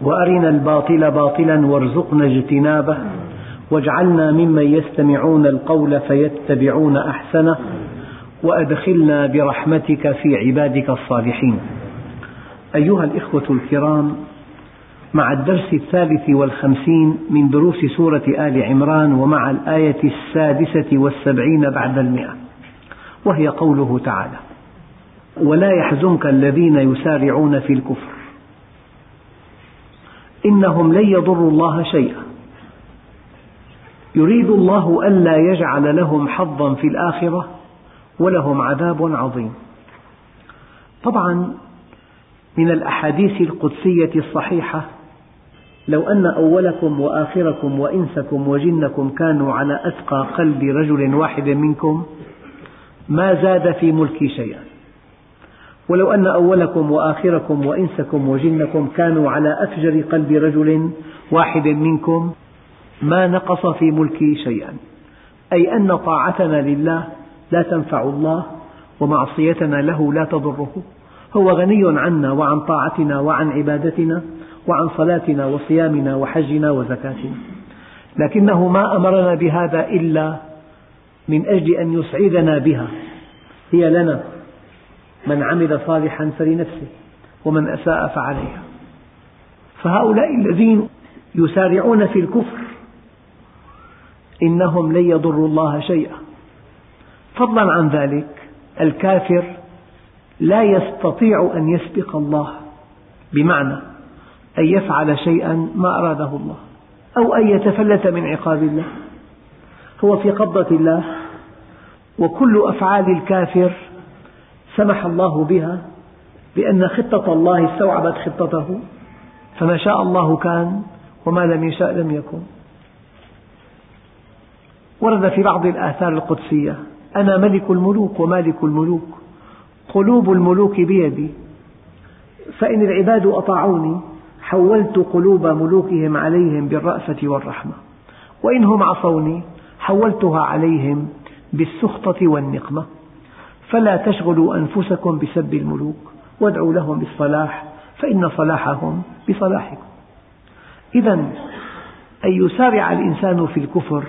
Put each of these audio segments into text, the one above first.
وأرنا الباطل باطلا وارزقنا اجتنابه واجعلنا ممن يستمعون القول فيتبعون أحسنه وأدخلنا برحمتك في عبادك الصالحين. أيها الإخوة الكرام مع الدرس الثالث والخمسين من دروس سورة آل عمران ومع الآية السادسة والسبعين بعد المئة وهي قوله تعالى ولا يحزنك الذين يسارعون في الكفر إنهم لن يضروا الله شيئا. يريد الله ألا يجعل لهم حظا في الآخرة ولهم عذاب عظيم. طبعا من الأحاديث القدسية الصحيحة لو أن أولكم وآخركم وإنسكم وجنكم كانوا على أتقى قلب رجل واحد منكم ما زاد في ملكي شيئا. ولو أن أولكم وآخركم وإنسكم وجنكم كانوا على أفجر قلب رجل واحد منكم ما نقص في ملكي شيئا. أي أن طاعتنا لله لا تنفع الله ومعصيتنا له لا تضره. هو غني عنا وعن طاعتنا وعن عبادتنا وعن صلاتنا وصيامنا وحجنا وزكاتنا. لكنه ما أمرنا بهذا إلا من أجل أن يسعدنا بها. هي لنا. من عمل صالحا فلنفسه ومن أساء فعليها. فهؤلاء الذين يسارعون في الكفر إنهم لن يضروا الله شيئا. فضلا عن ذلك الكافر لا يستطيع أن يسبق الله بمعنى أن يفعل شيئا ما أراده الله أو أن يتفلت من عقاب الله. هو في قبضة الله وكل أفعال الكافر سمح الله بها لأن خطة الله استوعبت خطته فما شاء الله كان وما لم يشاء لم يكن. ورد في بعض الآثار القدسية أنا ملك الملوك ومالك الملوك قلوب الملوك بيدي فإن العباد أطاعوني حولت قلوب ملوكهم عليهم بالرأفة والرحمة وإنهم عصوني حولتها عليهم بالسخطة والنقمة. فلا تشغلوا أنفسكم بسب الملوك وادعوا لهم بالصلاح فإن صلاحهم بصلاحكم. إذا أن يسارع الإنسان في الكفر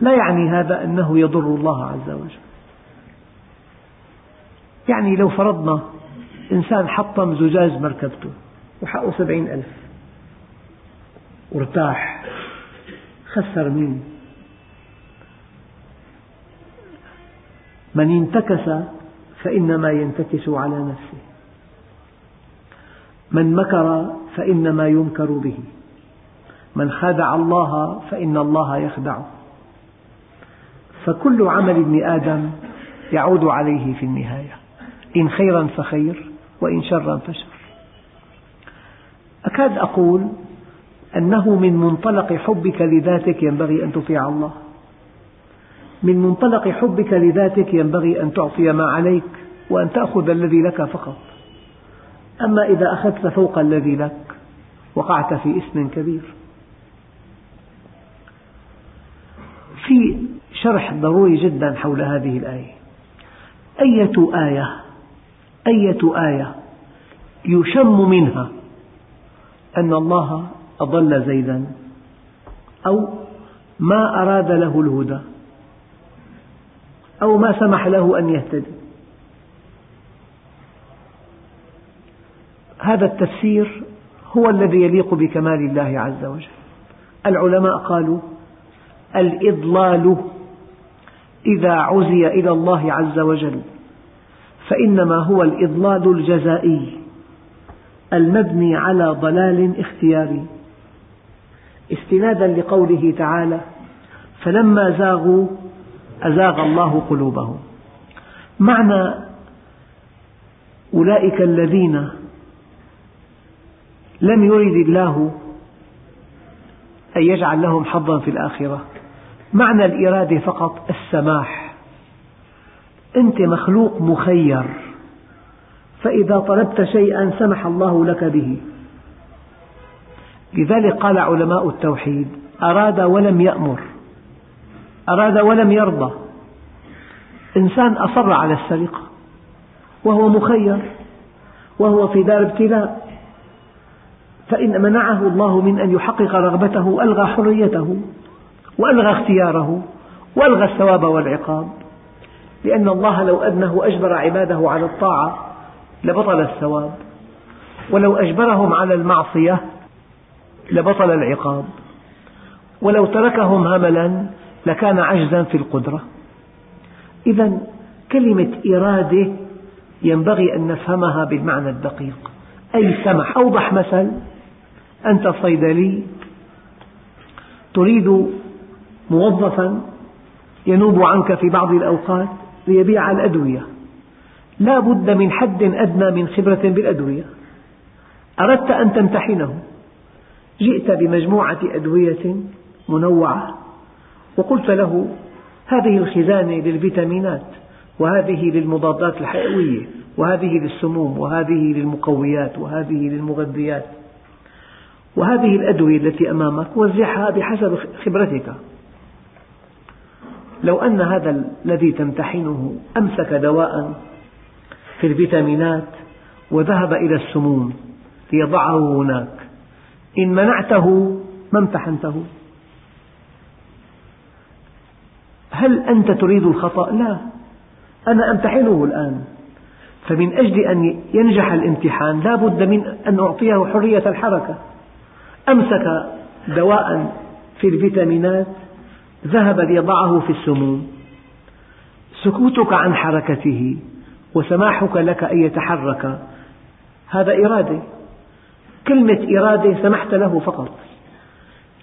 لا يعني هذا أنه يضر الله عز وجل. يعني لو فرضنا إنسان حطم زجاج مركبته وحقه سبعين ألف وارتاح خسر مين من انتكس فإنما ينتكس على نفسه. من مكر فإنما يمكر به. من خادع الله فإن الله يخدعه فكل عمل ابن آدم يعود عليه في النهاية. إن خيرا فخير وإن شرا فشر. أكاد أقول أنه من منطلق حبك لذاتك ينبغي أن تطيع الله. من منطلق حبك لذاتك ينبغي أن تعطي ما عليك وأن تأخذ الذي لك فقط. أما إذا أخذت فوق الذي لك وقعت في إثم كبير. في شرح ضروري جدا حول هذه الآية. أية آية أية آية يشم منها أن الله أضل زيدا أو ما أراد له الهدى. أو ما سمح له أن يهتدي. هذا التفسير هو الذي يليق بكمال الله عز وجل. العلماء قالوا الإضلال إذا عزي إلى الله عز وجل فإنما هو الإضلال الجزائي المبني على ضلال اختياري. استنادا لقوله تعالى فلما زاغوا أزاغ الله قلوبهم. معنى أولئك الذين لم يرد الله أن يجعل لهم حظا في الآخرة. معنى الإرادة فقط السماح. أنت مخلوق مخير فإذا طلبت شيئا سمح الله لك به. لذلك قال علماء التوحيد أراد ولم يأمر. أراد ولم يرضى. إنسان أصر على السرقة. وهو مخير. وهو في دار ابتلاء. فإن منعه الله من أن يحقق رغبته ألغى حريته وألغى اختياره وألغى الثواب والعقاب. لأن الله لو أنه أجبر عباده على الطاعة لبطل الثواب. ولو أجبرهم على المعصية لبطل العقاب. ولو تركهم هملا لكان عجزا في القدرة. إذا كلمة إرادة ينبغي أن نفهمها بالمعنى الدقيق. أي سمح أوضح مثل أنت صيدلي تريد موظفا ينوب عنك في بعض الأوقات ليبيع الأدوية. لا بد من حد أدنى من خبرة بالأدوية. أردت أن تمتحنه. جئت بمجموعة أدوية منوعة. وقلت له هذه الخزانة للفيتامينات وهذه للمضادات الحيوية وهذه للسموم وهذه للمقويات وهذه للمغذيات. وهذه الأدوية التي أمامك وزعها بحسب خبرتك. لو أن هذا الذي تمتحنه أمسك دواء في الفيتامينات وذهب إلى السموم ليضعه هناك إن منعته ما امتحنته. هل أنت تريد الخطأ؟ لا. أنا أمتحنه الآن. فمن أجل أن ينجح الامتحان لا بد من أن أعطيه حرية الحركة. أمسك دواء في الفيتامينات ذهب ليضعه في السموم. سكوتك عن حركته وسماحك لك أن يتحرك. هذا إرادة. كلمة إرادة سمحت له فقط.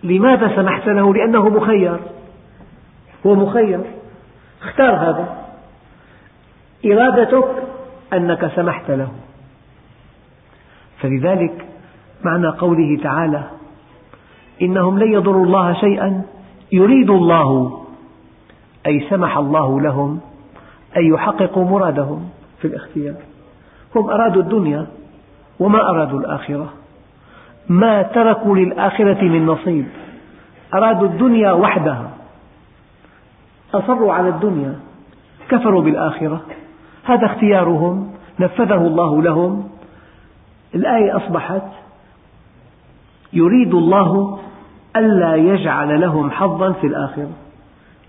لماذا سمحت له؟ لأنه مخير. هو مخير. اختار هذا. إرادتك أنك سمحت له. فلذلك معنى قوله تعالى إنهم لن يضروا الله شيئا يريد الله أي سمح الله لهم أن يحققوا مرادهم في الاختيار. هم أرادوا الدنيا وما أرادوا الآخرة. ما تركوا للآخرة من نصيب. أرادوا الدنيا وحدها. أصروا على الدنيا كفروا بالآخرة. هذا اختيارهم نفذه الله لهم. الآية أصبحت يريد الله ألا يجعل لهم حظا في الآخرة.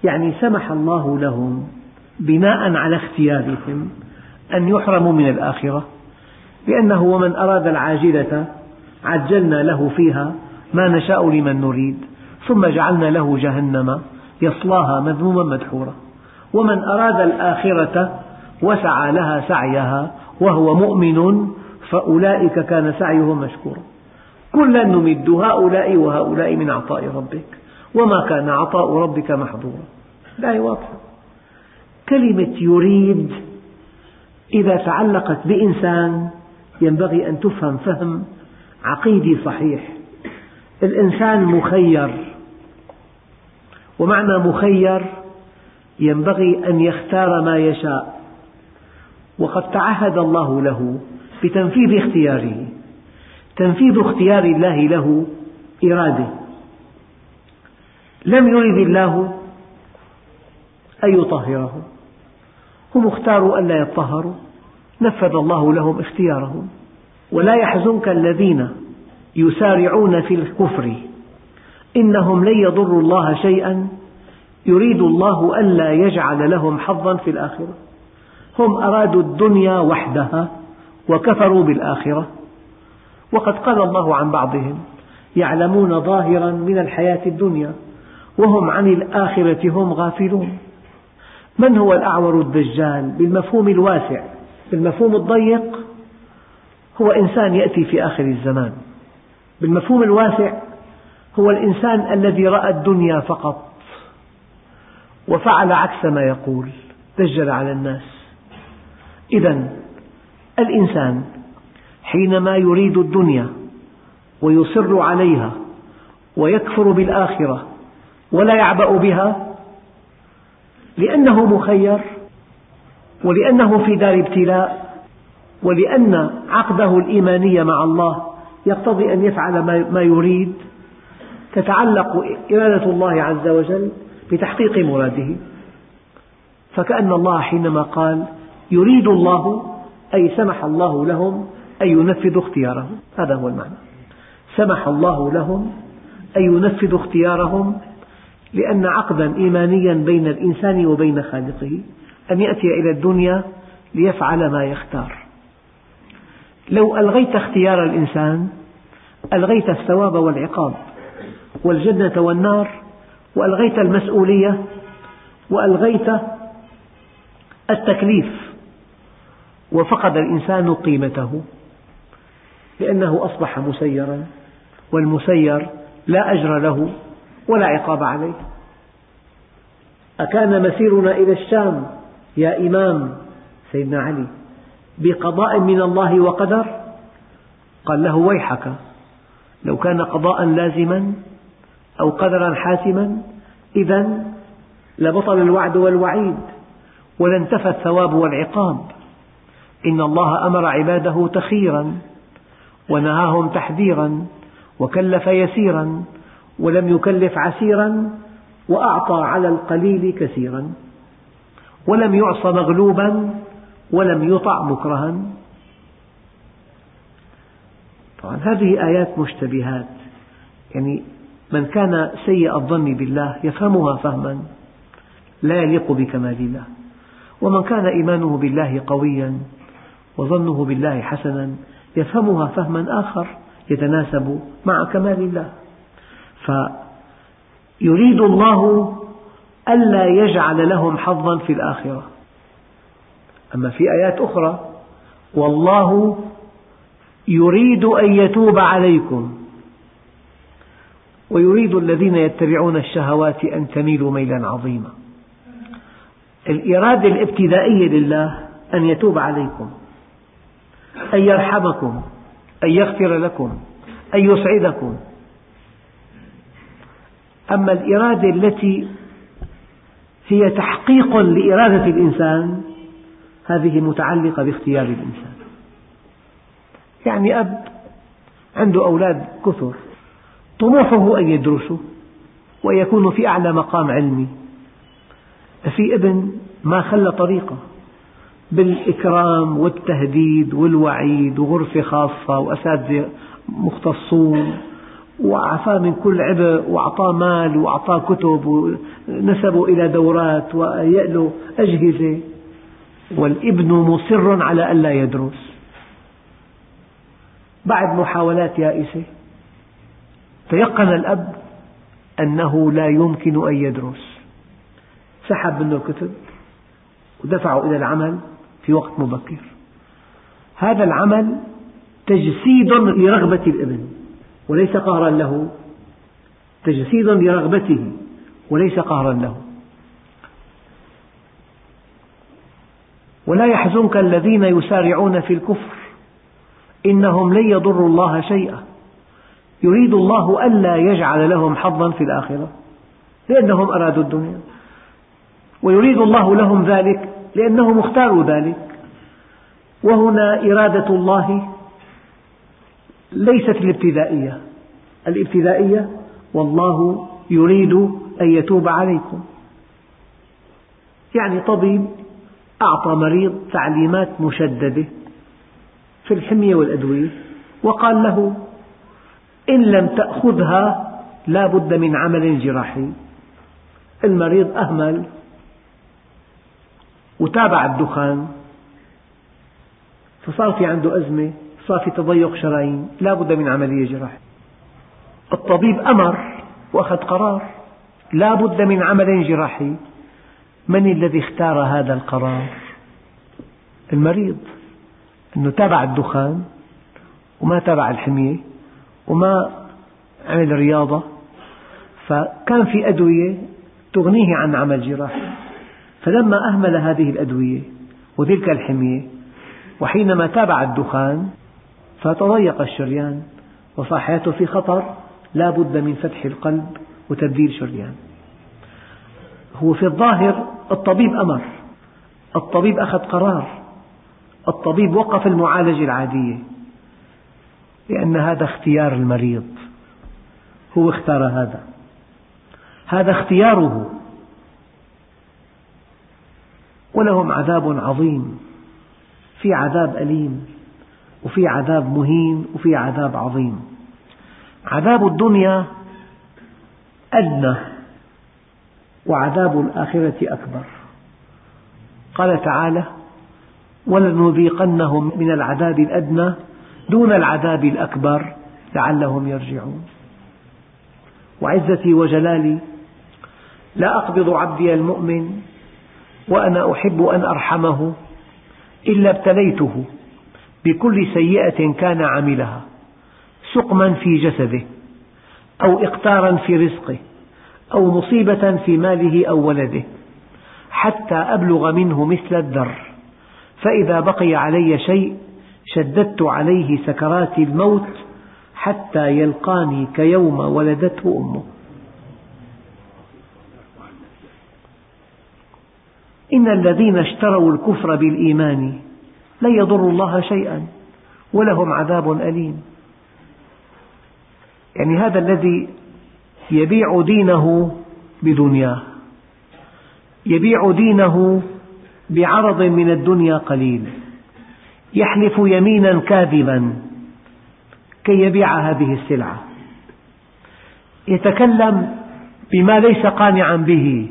يعني سمح الله لهم بناء على اختيارهم أن يحرموا من الآخرة لأنه ومن أراد العاجلة عجلنا له فيها ما نشاء لمن نريد ثم جعلنا له جهنم. يصلاها مذموما مدحورا. ومن أراد الآخرة وسعى لها سعيها وهو مؤمن فأولئك كان سعيهم مشكورا. كلا نمد هؤلاء وهؤلاء من عطاء ربك. وما كان عطاء ربك محظورا. الآية واضحة. كلمة يريد إذا تعلقت بإنسان ينبغي أن تفهم فهم عقيدي صحيح. الإنسان مخير. ومعنى مخير ينبغي أن يختار ما يشاء. وقد تعهد الله له بتنفيذ اختياره تنفيذ اختيار الله له إرادة. لم يرد الله أن يطهره. هم اختاروا ألا يطهروا. نفذ الله لهم اختيارهم. ولا يحزنك الذين يسارعون في الكفر. إنهم لن يضروا الله شيئا. يريد الله ألا يجعل لهم حظا في الآخرة. هم أرادوا الدنيا وحدها وكفروا بالآخرة. وقد قال الله عن بعضهم يعلمون ظاهرا من الحياة الدنيا وهم عن الآخرة هم غافلون. من هو الأعور الدجال بالمفهوم الواسع بالمفهوم الضيق؟ هو إنسان يأتي في آخر الزمان. بالمفهوم الواسع هو الإنسان الذي رأى الدنيا فقط وفعل عكس ما يقول دجل على الناس. إذا الإنسان حينما يريد الدنيا ويصر عليها ويكفر بالآخرة ولا يعبأ بها لأنه مخير ولأنه في دار ابتلاء ولأن عقده الإيماني مع الله يقتضي أن يفعل ما يريد تتعلق إرادة الله عز وجل بتحقيق مراده. فكأن الله حينما قال يريد الله أي سمح الله لهم أن ينفذوا اختيارهم. هذا هو المعنى. سمح الله لهم أن ينفذوا اختيارهم لأن عقدا إيمانيا بين الإنسان وبين خالقه أن يأتي إلى الدنيا ليفعل ما يختار. لو ألغيت اختيار الإنسان ألغيت الثواب والعقاب. والجنة والنار وألغيت المسؤولية وألغيت التكليف وفقد الإنسان قيمته لأنه أصبح مسيرا والمسير لا أجر له ولا عقاب عليه. أكان مسيرنا إلى الشام يا إمام سيدنا علي بقضاء من الله وقدر؟ قال له ويحك لو كان قضاء لازما أو قدرا حاسما إذا لبطل الوعد والوعيد ولانتفى الثواب والعقاب. إن الله أمر عباده تخيرا ونهاهم تحذيرا وكلف يسيرا ولم يكلف عسيرا وأعطى على القليل كثيرا. ولم يعص مغلوبا ولم يطع مكرها. طبعا هذه آيات مشتبهات يعني من كان سيء الظن بالله يفهمها فهما لا يليق بكمال الله ومن كان إيمانه بالله قويا وظنه بالله حسنا يفهمها فهما آخر يتناسب مع كمال الله فيريد الله ألا يجعل لهم حظا في الآخرة. أما في آيات أخرى والله يريد أن يتوب عليكم. ويريد الذين يتبعون الشهوات أن تميلوا ميلا عظيما. الإرادة الابتدائية لله أن يتوب عليكم أن يرحمكم أن يغفر لكم أن يسعدكم. أما الإرادة التي هي تحقيق لإرادة الإنسان هذه متعلقة باختيار الإنسان. يعني أب عنده أولاد كثر طموحه أن يدرسوا ويكونوا في أعلى مقام علمي. في ابن ما خلى طريقه بالإكرام والتهديد والوعيد وغرفة خاصة وأساتذة مختصون وعفاه من كل عبء وأعطاه مال وأعطاه كتب ونسبه إلى دورات وهيأ له أجهزة. والابن مصر على ألا يدرس. بعد محاولات يائسة. تيقن الأب أنه لا يمكن أن يدرس. سحب منه الكتب ودفعه إلى العمل في وقت مبكر. هذا العمل تجسيد لرغبة الابن وليس قهرا له. تجسيد لرغبته وليس قهرا له. ولا يحزنك الذين يسارعون في الكفر إنهم لن يضروا الله شيئا. يريد الله ألا يجعل لهم حظا في الآخرة. لأنهم أرادوا الدنيا. ويريد الله لهم ذلك لأنهم اختاروا ذلك. وهنا إرادة الله ليست الابتدائية. الابتدائية والله يريد أن يتوب عليكم. يعني طبيب أعطى مريض تعليمات مشددة في الحمية والأدوية وقال له إن لم تأخذها لا بد من عمل جراحي. المريض أهمل وتابع الدخان فصار في عنده أزمة صار في تضيق شرايين لا بد من عملية جراحية. الطبيب أمر وأخذ قرار لا بد من عمل جراحي. من الذي اختار هذا القرار؟ المريض أنه تابع الدخان وما تابع الحمية. وما عمل رياضة فكان في أدوية تغنيه عن عمل جراحي. فلما أهمل هذه الأدوية وتلك الحمية وحينما تابع الدخان فتضيق الشريان وصار حياته في خطر لا بد من فتح القلب وتبديل شريان. هو في الظاهر الطبيب أمر الطبيب أخذ قرار الطبيب وقف المعالجة العادية. لأن هذا اختيار المريض. هو اختار هذا. هذا اختياره. ولهم عذاب عظيم. في عذاب أليم وفي عذاب مهين وفي عذاب عظيم. عذاب الدنيا أدنى وعذاب الآخرة أكبر. قال تعالى ولنذيقنهم من العذاب الأدنى دون العذاب الأكبر لعلهم يرجعون. وعزتي وجلالي لا أقبض عبدي المؤمن وأنا أحب أن أرحمه إلا ابتليته بكل سيئة كان عملها سقما في جسده أو إقتارا في رزقه أو مصيبة في ماله أو ولده حتى أبلغ منه مثل الذر فإذا بقي علي شيء شددت عليه سكرات الموت حتى يلقاني كيوم ولدته أمه. إن الذين اشتروا الكفر بالإيمان لن يضروا الله شيئا ولهم عذاب أليم. يعني هذا الذي يبيع دينه بدنياه يبيع دينه بعرض من الدنيا قليل. يحلف يمينا كاذبا كي يبيع هذه السلعة. يتكلم بما ليس قانعا به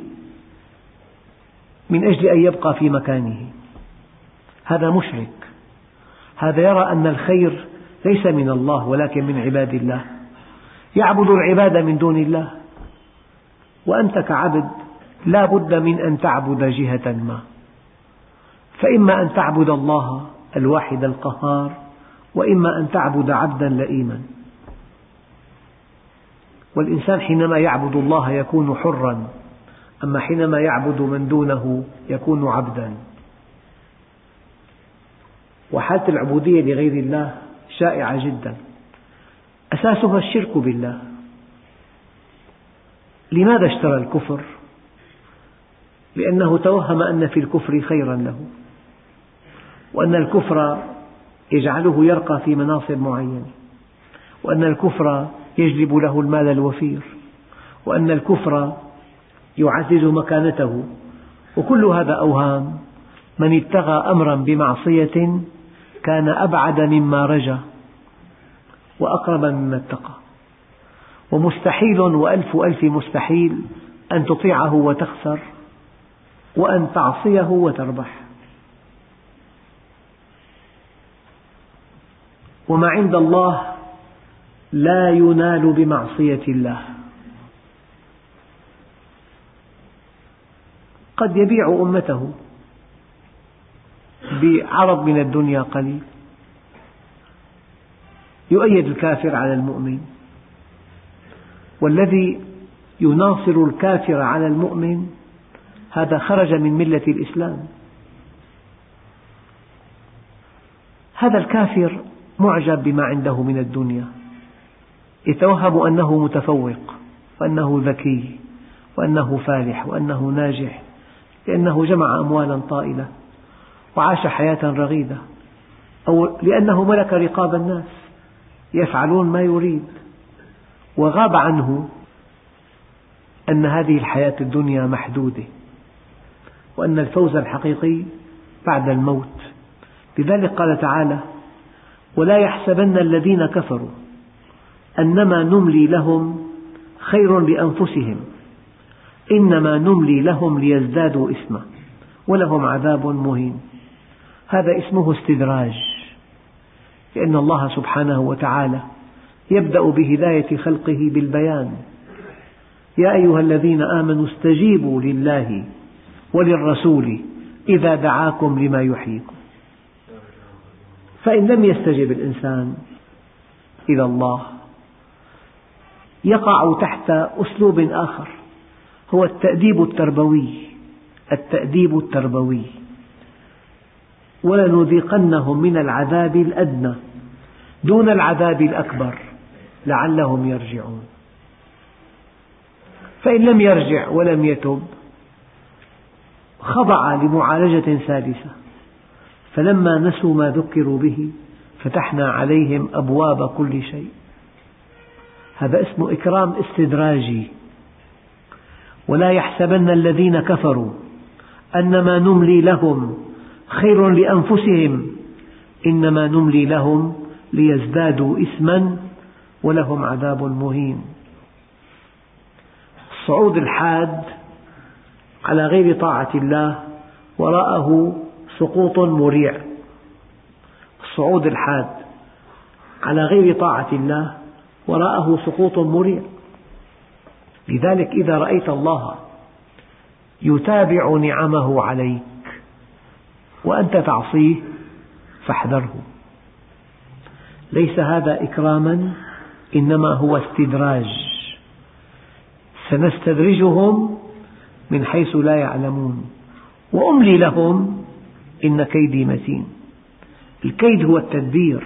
من أجل أن يبقى في مكانه. هذا مشرك. هذا يرى أن الخير ليس من الله ولكن من عباد الله. يعبد العباد من دون الله. وأنت كعبد لا بد من أن تعبد جهة ما. فإما أن تعبد الله الواحد القهار وإما أن تعبد عبدا لئيما. والإنسان حينما يعبد الله يكون حرا أما حينما يعبد من دونه يكون عبدا. وحالة العبودية لغير الله شائعة جدا. أساسها الشرك بالله. لماذا اشترى الكفر؟ لأنه توهم أن في الكفر خيرا له. وأن الكفر يجعله يرقى في مناصب معينة وأن الكفر يجلب له المال الوفير وأن الكفر يعزز مكانته وكل هذا أوهام. من ابتغى أمرا بمعصية كان أبعد مما رجا وأقرب مما اتقى. ومستحيل وألف ألف مستحيل أن تطيعه وتخسر وأن تعصيه وتربح وما عند الله لا ينال بمعصية الله. قد يبيع أمته بعرض من الدنيا قليل. يؤيد الكافر على المؤمن. والذي يناصر الكافر على المؤمن هذا خرج من ملة الإسلام. هذا الكافر معجب بما عنده من الدنيا. يتوهم أنه متفوق وأنه ذكي وأنه فالح وأنه ناجح لأنه جمع أموالا طائلة وعاش حياة رغيدة أو لأنه ملك رقاب الناس يفعلون ما يريد. وغاب عنه أن هذه الحياة الدنيا محدودة وأن الفوز الحقيقي بعد الموت. لذلك قال تعالى ولا يحسبن الذين كفروا أنما نملي لهم خير لأنفسهم إنما نملي لهم ليزدادوا إثما ولهم عذاب مهين. هذا اسمه استدراج لأن الله سبحانه وتعالى يبدأ بهداية خلقه بالبيان. يا أيها الذين آمنوا استجيبوا لله وللرسول إذا دعاكم لما يحييكم. فإن لم يستجب الإنسان إلى الله يقع تحت أسلوب آخر هو التأديب التربوي التأديب التربوي. ولنذيقنهم من العذاب الأدنى دون العذاب الأكبر لعلهم يرجعون. فإن لم يرجع ولم يتب خضع لمعالجة ثالثة فلما نسوا ما ذكروا به فتحنا عليهم أبواب كل شيء. هذا اسمه إكرام استدراجي. ولا يحسبن الذين كفروا أنما نملي لهم خير لأنفسهم إنما نملي لهم ليزدادوا إثما ولهم عذاب مهين. الصعود الحاد على غير طاعة الله وراءه سقوط مريع. الصعود الحاد على غير طاعة الله وراءه سقوط مريع. لذلك إذا رأيت الله يتابع نعمه عليك وأنت تعصيه فاحذره. ليس هذا إكراما إنما هو استدراج. سنستدرجهم من حيث لا يعلمون. وأملي لهم إن كيدي متين. الكيد هو التدبير.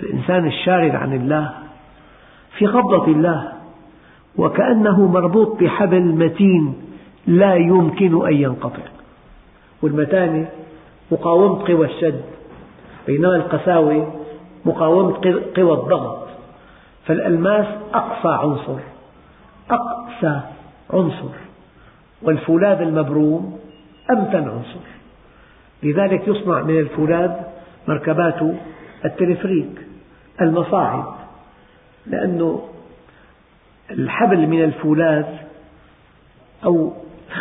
الإنسان الشارد عن الله في قبضة الله وكأنه مربوط بحبل متين لا يمكن أن ينقطع. والمتانة مقاومة قوى الشد بينما القساوة مقاومة قوى الضغط. فالألماس أقصى عنصر أقسى عنصر. والفولاذ المبروم أمتن عنصر لذلك يصنع من الفولاذ مركبات التلفريك المصاعد. لأنه الحبل من الفولاذ أو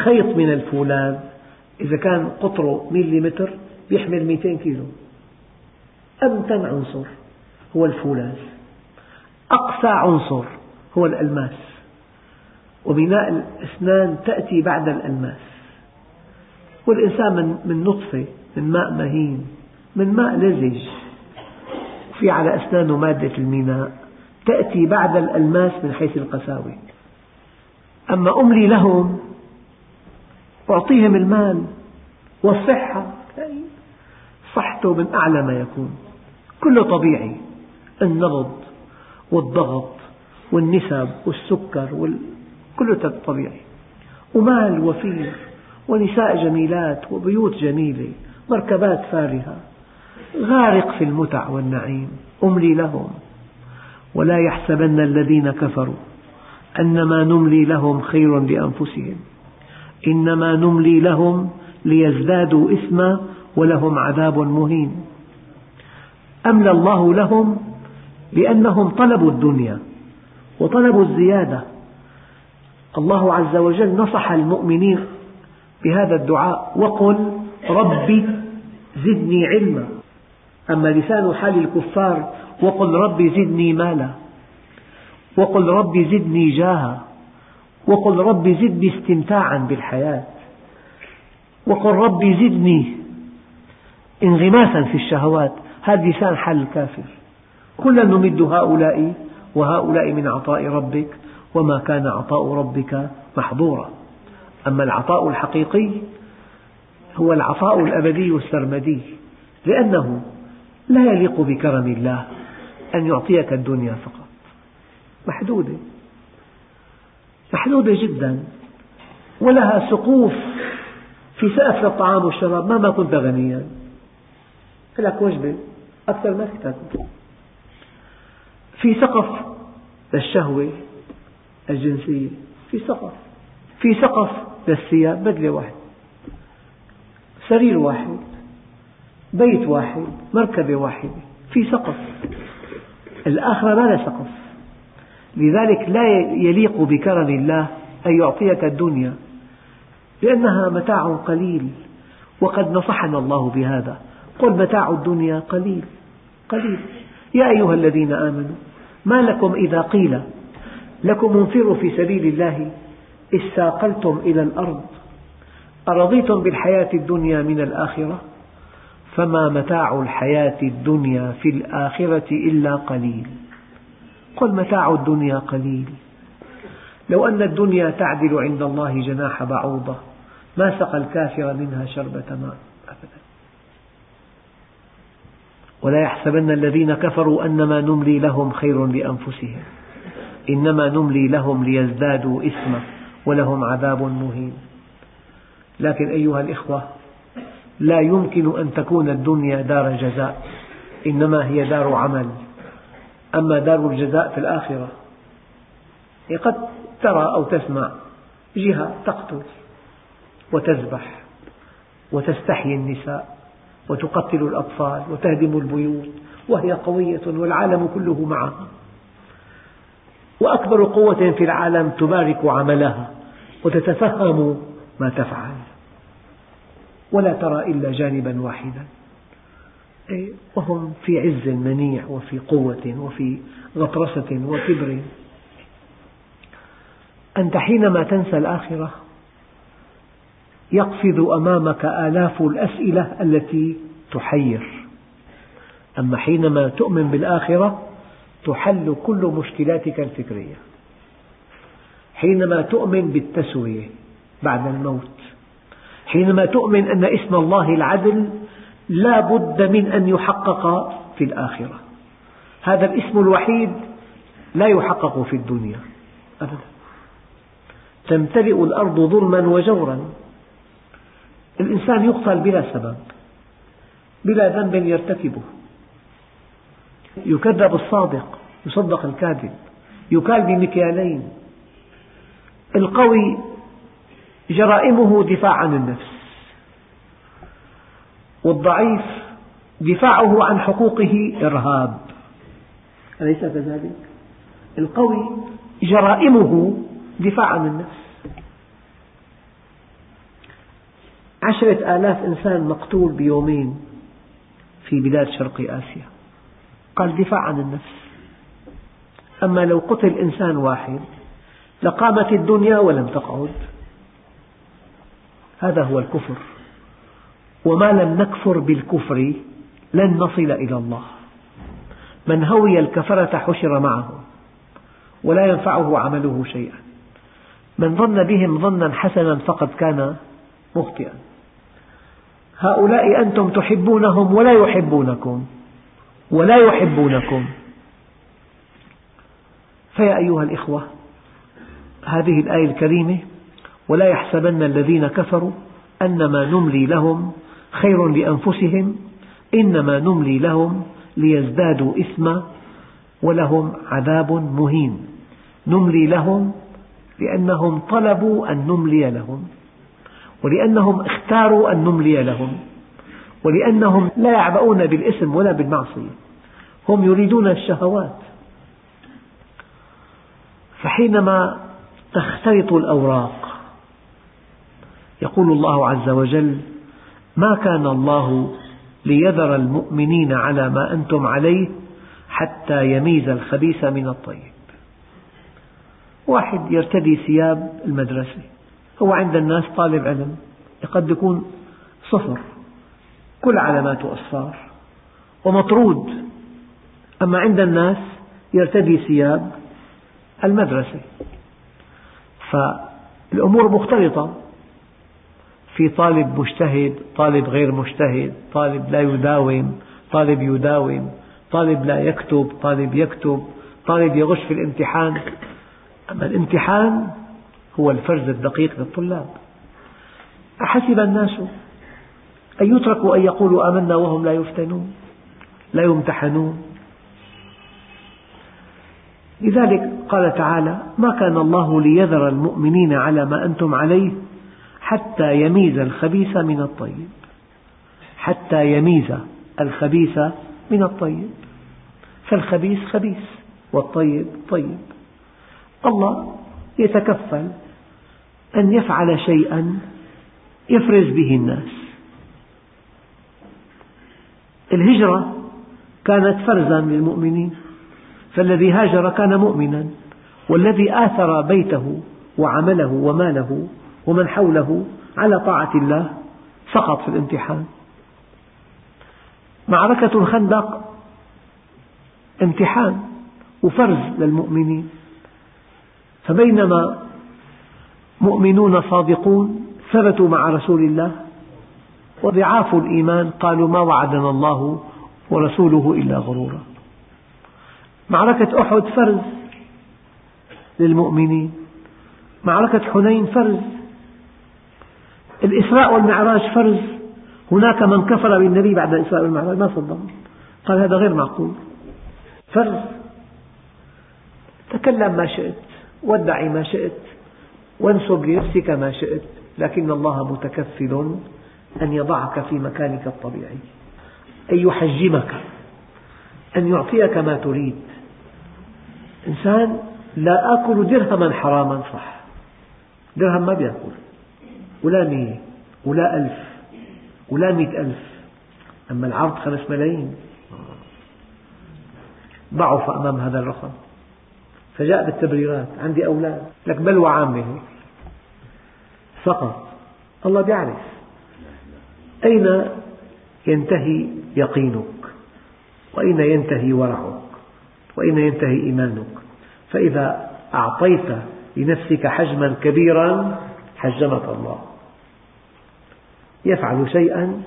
خيط من الفولاذ إذا كان قطره مليمتر يحمل 200 كيلو. أمتن عنصر هو الفولاذ أقسى عنصر هو الألماس. وبناء الأسنان تأتي بعد الألماس. والإنسان من, من نطفة من ماء مهين من ماء لزج في على أسنانه مادة الميناء تأتي بعد الألماس من حيث القساوة. أما أملي لهم أعطيهم المال والصحة صحته من أعلى ما يكون. كله طبيعي. النبض والضغط والنسب والسكر وال... كله طبيعي. ومال وفير. ونساء جميلات وبيوت جميلة مركبات فارهة غارق في المتع والنعيم أملي لهم. ولا يحسبن الذين كفروا أنما نملي لهم خير لأنفسهم. إنما نملي لهم ليزدادوا إثما ولهم عذاب مهين. أملى الله لهم لأنهم طلبوا الدنيا وطلبوا الزيادة. الله عز وجل نصح المؤمنين بهذا الدعاء وقل رب زدني علما. أما لسان حال الكفار وقل رب زدني مالا. وقل رب زدني جاها. وقل رب زدني استمتاعا بالحياة. وقل رب زدني انغماسا في الشهوات. هذا لسان حال الكافر. كلا نمد هؤلاء وهؤلاء من عطاء ربك وما كان عطاء ربك محظورا. أما العطاء الحقيقي هو العطاء الأبدي السرمدي لأنه لا يليق بكرم الله أن يعطيك الدنيا فقط. محدودة محدودة جدا. ولها سقوف في سقف الطعام والشراب مهما كنت غنيا. لك وجبة أكثر ما تاكل في سقف للشهوة الجنسية في سقف. في سقف للثياب بدلة واحدة سرير واحد بيت واحد مركبة واحدة. في سقف. الآخرة ما لها سقف. لذلك لا يليق بكرم الله أن يعطيك الدنيا لأنها متاع قليل. وقد نصحنا الله بهذا. قل متاع الدنيا قليل. قليل. يا أيها الذين آمنوا ما لكم إذا قيل لكم انفروا في سبيل الله استاقلتم إلى الأرض؟ أرضيتم بالحياة الدنيا من الآخرة؟ فما متاع الحياة الدنيا في الآخرة إلا قليل. قل متاع الدنيا قليل. لو أن الدنيا تعدل عند الله جناح بعوضة ما سقى الكافر منها شربة ماء أبدا. ولا يحسبن الذين كفروا أنما نملي لهم خير لأنفسهم. إنما نملي لهم ليزدادوا إثما. ولهم عذاب مهين. لكن أيها الإخوة لا يمكن أن تكون الدنيا دار جزاء إنما هي دار عمل. أما دار الجزاء في الآخرة قد ترى أو تسمع جهة تقتل وتذبح وتستحيي النساء وتقتل الأطفال وتهدم البيوت وهي قوية والعالم كله معها. وأكبر قوة في العالم تبارك عملها وتتفهم ما تفعل. ولا ترى إلا جانبا واحدا. وهم في عز منيع وفي قوة وفي غطرسة وكبر. أنت حينما تنسى الآخرة يقفز أمامك آلاف الأسئلة التي تحير. أما حينما تؤمن بالآخرة تحل كل مشكلاتك الفكرية. حينما تؤمن بالتسوية بعد الموت حينما تؤمن أن اسم الله العدل لا بد من أن يحقق في الآخرة. هذا الاسم الوحيد لا يحقق في الدنيا أبدا. تمتلئ الأرض ظلما وجورا. الإنسان يقتل بلا سبب بلا ذنب يرتكبه. يكذب الصادق يصدق الكاذب يكال بمكيالين. القوي جرائمه دفاع عن النفس والضعيف دفاعه عن حقوقه إرهاب. أليس كذلك؟ القوي جرائمه دفاع عن النفس. عشرة آلاف إنسان مقتول بيومين في بلاد شرق آسيا. قال دفاع عن النفس. أما لو قتل إنسان واحد لقامت الدنيا ولم تقعد. هذا هو الكفر. وما لم نكفر بالكفر لن نصل إلى الله. من هوي الكفرة حشر معهم ولا ينفعه عمله شيئا. من ظن بهم ظنا حسنا فقد كان مخطئا. هؤلاء أنتم تحبونهم ولا يحبونكم. ولا يحبونكم. فيا أيها الإخوة هذه الآية الكريمة ولا يحسبن الذين كفروا أنما نملي لهم خير لأنفسهم إنما نملي لهم ليزدادوا إثما ولهم عذاب مهين. نملي لهم لأنهم طلبوا أن نملي لهم ولأنهم اختاروا أن نملي لهم. ولأنهم لا يعبؤون بالإثم ولا بالمعصية. هم يريدون الشهوات. فحينما تختلط الأوراق يقول الله عز وجل ما كان الله ليذر المؤمنين على ما أنتم عليه حتى يميز الخبيث من الطيب. واحد يرتدي ثياب المدرسة هو عند الناس طالب علم قد يكون صفر. كل علاماته أصفار. ومطرود. أما عند الناس يرتدي ثياب المدرسة. فالأمور مختلطة. في طالب مجتهد طالب غير مجتهد طالب لا يداوم طالب يداوم طالب لا يكتب طالب يكتب طالب يغش في الامتحان. أما الامتحان هو الفرز الدقيق للطلاب. أحسب الناس أن يتركوا أن يقولوا آمنا وهم لا يفتنون لا يمتحنون. لذلك قال تعالى ما كان الله ليذر المؤمنين على ما أنتم عليه حتى يميز الخبيث من الطيب حتى يميز الخبيث من الطيب. فالخبيث خبيث والطيب طيب. الله يتكفل أن يفعل شيئا يفرز به الناس. الهجرة كانت فرزا للمؤمنين فالذي هاجر كان مؤمنا والذي آثر بيته وعمله وماله ومن حوله على طاعة الله سقط في الامتحان. معركة الخندق امتحان وفرز للمؤمنين. فبينما مؤمنون صادقون ثبتوا مع رسول الله وضعاف الإيمان قالوا ما وعدنا الله ورسوله إلا غرورا. معركة أحد فرز للمؤمنين. معركة حنين فرز. الإسراء والمعراج فرز. هناك من كفر بالنبي بعد الإسراء والمعراج. ما صدق قال هذا غير معقول. فرز. تكلم ما شئت. وادعي ما شئت. وانسب لنفسك ما شئت. لكن الله متكفل. أن يضعك في مكانك الطبيعي أن يحجمك أن يعطيك ما تريد. إنسان لا آكل درهما حراما صح. درهم ما بيأكل ولا مية ولا ألف ولا مئة ألف. أما العرض خمس ملايين. ضعف أمام هذا الرقم. فجاء بالتبريرات عندي أولاد. لك بلوى عامة سقط. الله يعرف أين ينتهي يقينك؟ وأين ينتهي ورعك؟ وأين ينتهي إيمانك؟ فإذا أعطيت لنفسك حجما كبيرا حجمك الله. يفعل شيئا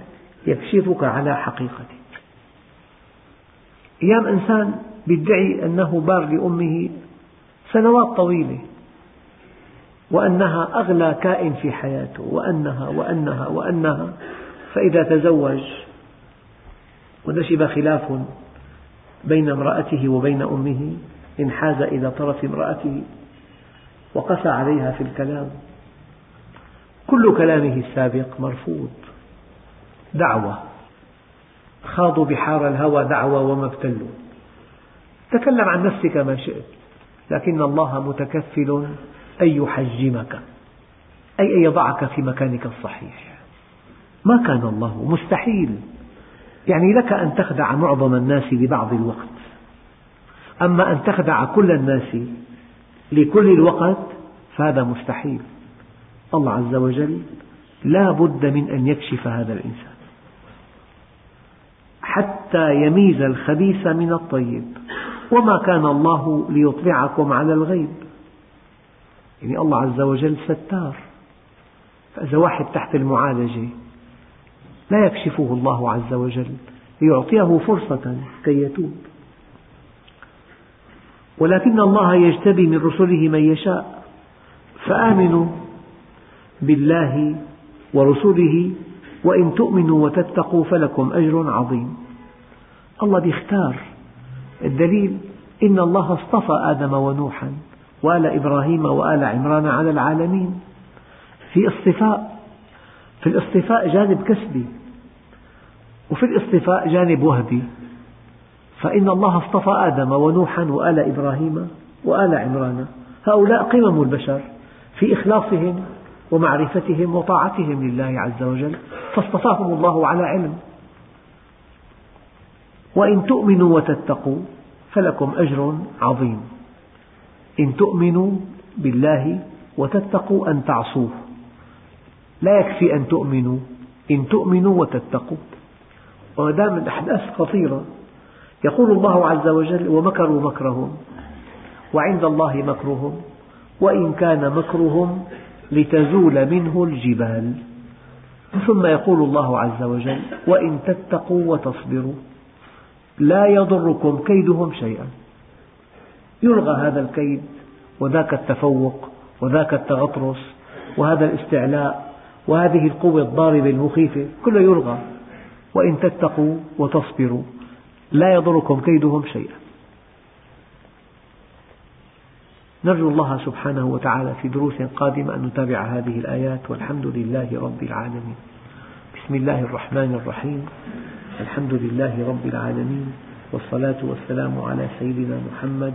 يكشفك على حقيقتك. أيام إنسان يدعي أنه بار لأمه سنوات طويلة وأنها أغلى كائن في حياته وأنها وأنها وأنها. فإذا تزوج ونشب خلاف بين امرأته وبين أمه انحاز إلى طرف امرأته وقسى عليها في الكلام. كل كلامه السابق مرفوض. دعوة. خاضوا بحار الهوى دعوة وما ابتلوا. تكلم عن نفسك ما شئت لكن الله متكفل أن يحجمك أي أن يضعك في مكانك الصحيح. ما كان الله مستحيل. يعني لك أن تخدع معظم الناس لبعض الوقت. أما أن تخدع كل الناس لكل الوقت فهذا مستحيل. الله عز وجل لا بد من أن يكشف هذا الإنسان. حتى يميز الخبيث من الطيب. وما كان الله ليطلعكم على الغيب. يعني الله عز وجل ستار. فإذا واحد تحت المعالجة لا يكشفه الله عز وجل ليعطيه فرصة كي يتوب. ولكن الله يجتبي من رسله من يشاء فآمنوا بالله ورسله وإن تؤمنوا وتتقوا فلكم أجر عظيم. الله يختار الدليل إن الله اصطفى آدم ونوحا وآل إبراهيم وآل عمران على العالمين في اصطفاء في الاصطفاء جانب كسبي وفي الاصطفاء جانب وهبي. فإن الله اصطفى آدم ونوحا وآل إبراهيم وآل عمران. هؤلاء قمم البشر في إخلاصهم ومعرفتهم وطاعتهم لله عز وجل فاصطفاهم الله على علم. وإن تؤمنوا وتتقوا فلكم أجر عظيم. إن تؤمنوا بالله وتتقوا أن تعصوه. لا يكفي أن تؤمنوا. إن تؤمنوا وتتقوا. وما دام الأحداث خطيرة يقول الله عز وجل ومكروا مكرهم وعند الله مكرهم وإن كان مكرهم لتزول منه الجبال. ثم يقول الله عز وجل وإن تتقوا وتصبروا لا يضركم كيدهم شيئا. يلغى هذا الكيد وذاك التفوق وذاك التغطرس وهذا الاستعلاء. وهذه القوة الضاربة المخيفة كله يلغى. وإن تتقوا وتصبروا لا يضركم كيدهم شيئا. نرجو الله سبحانه وتعالى في دروس قادمة أن نتابع هذه الآيات. والحمد لله رب العالمين. بسم الله الرحمن الرحيم. الحمد لله رب العالمين. والصلاة والسلام على سيدنا محمد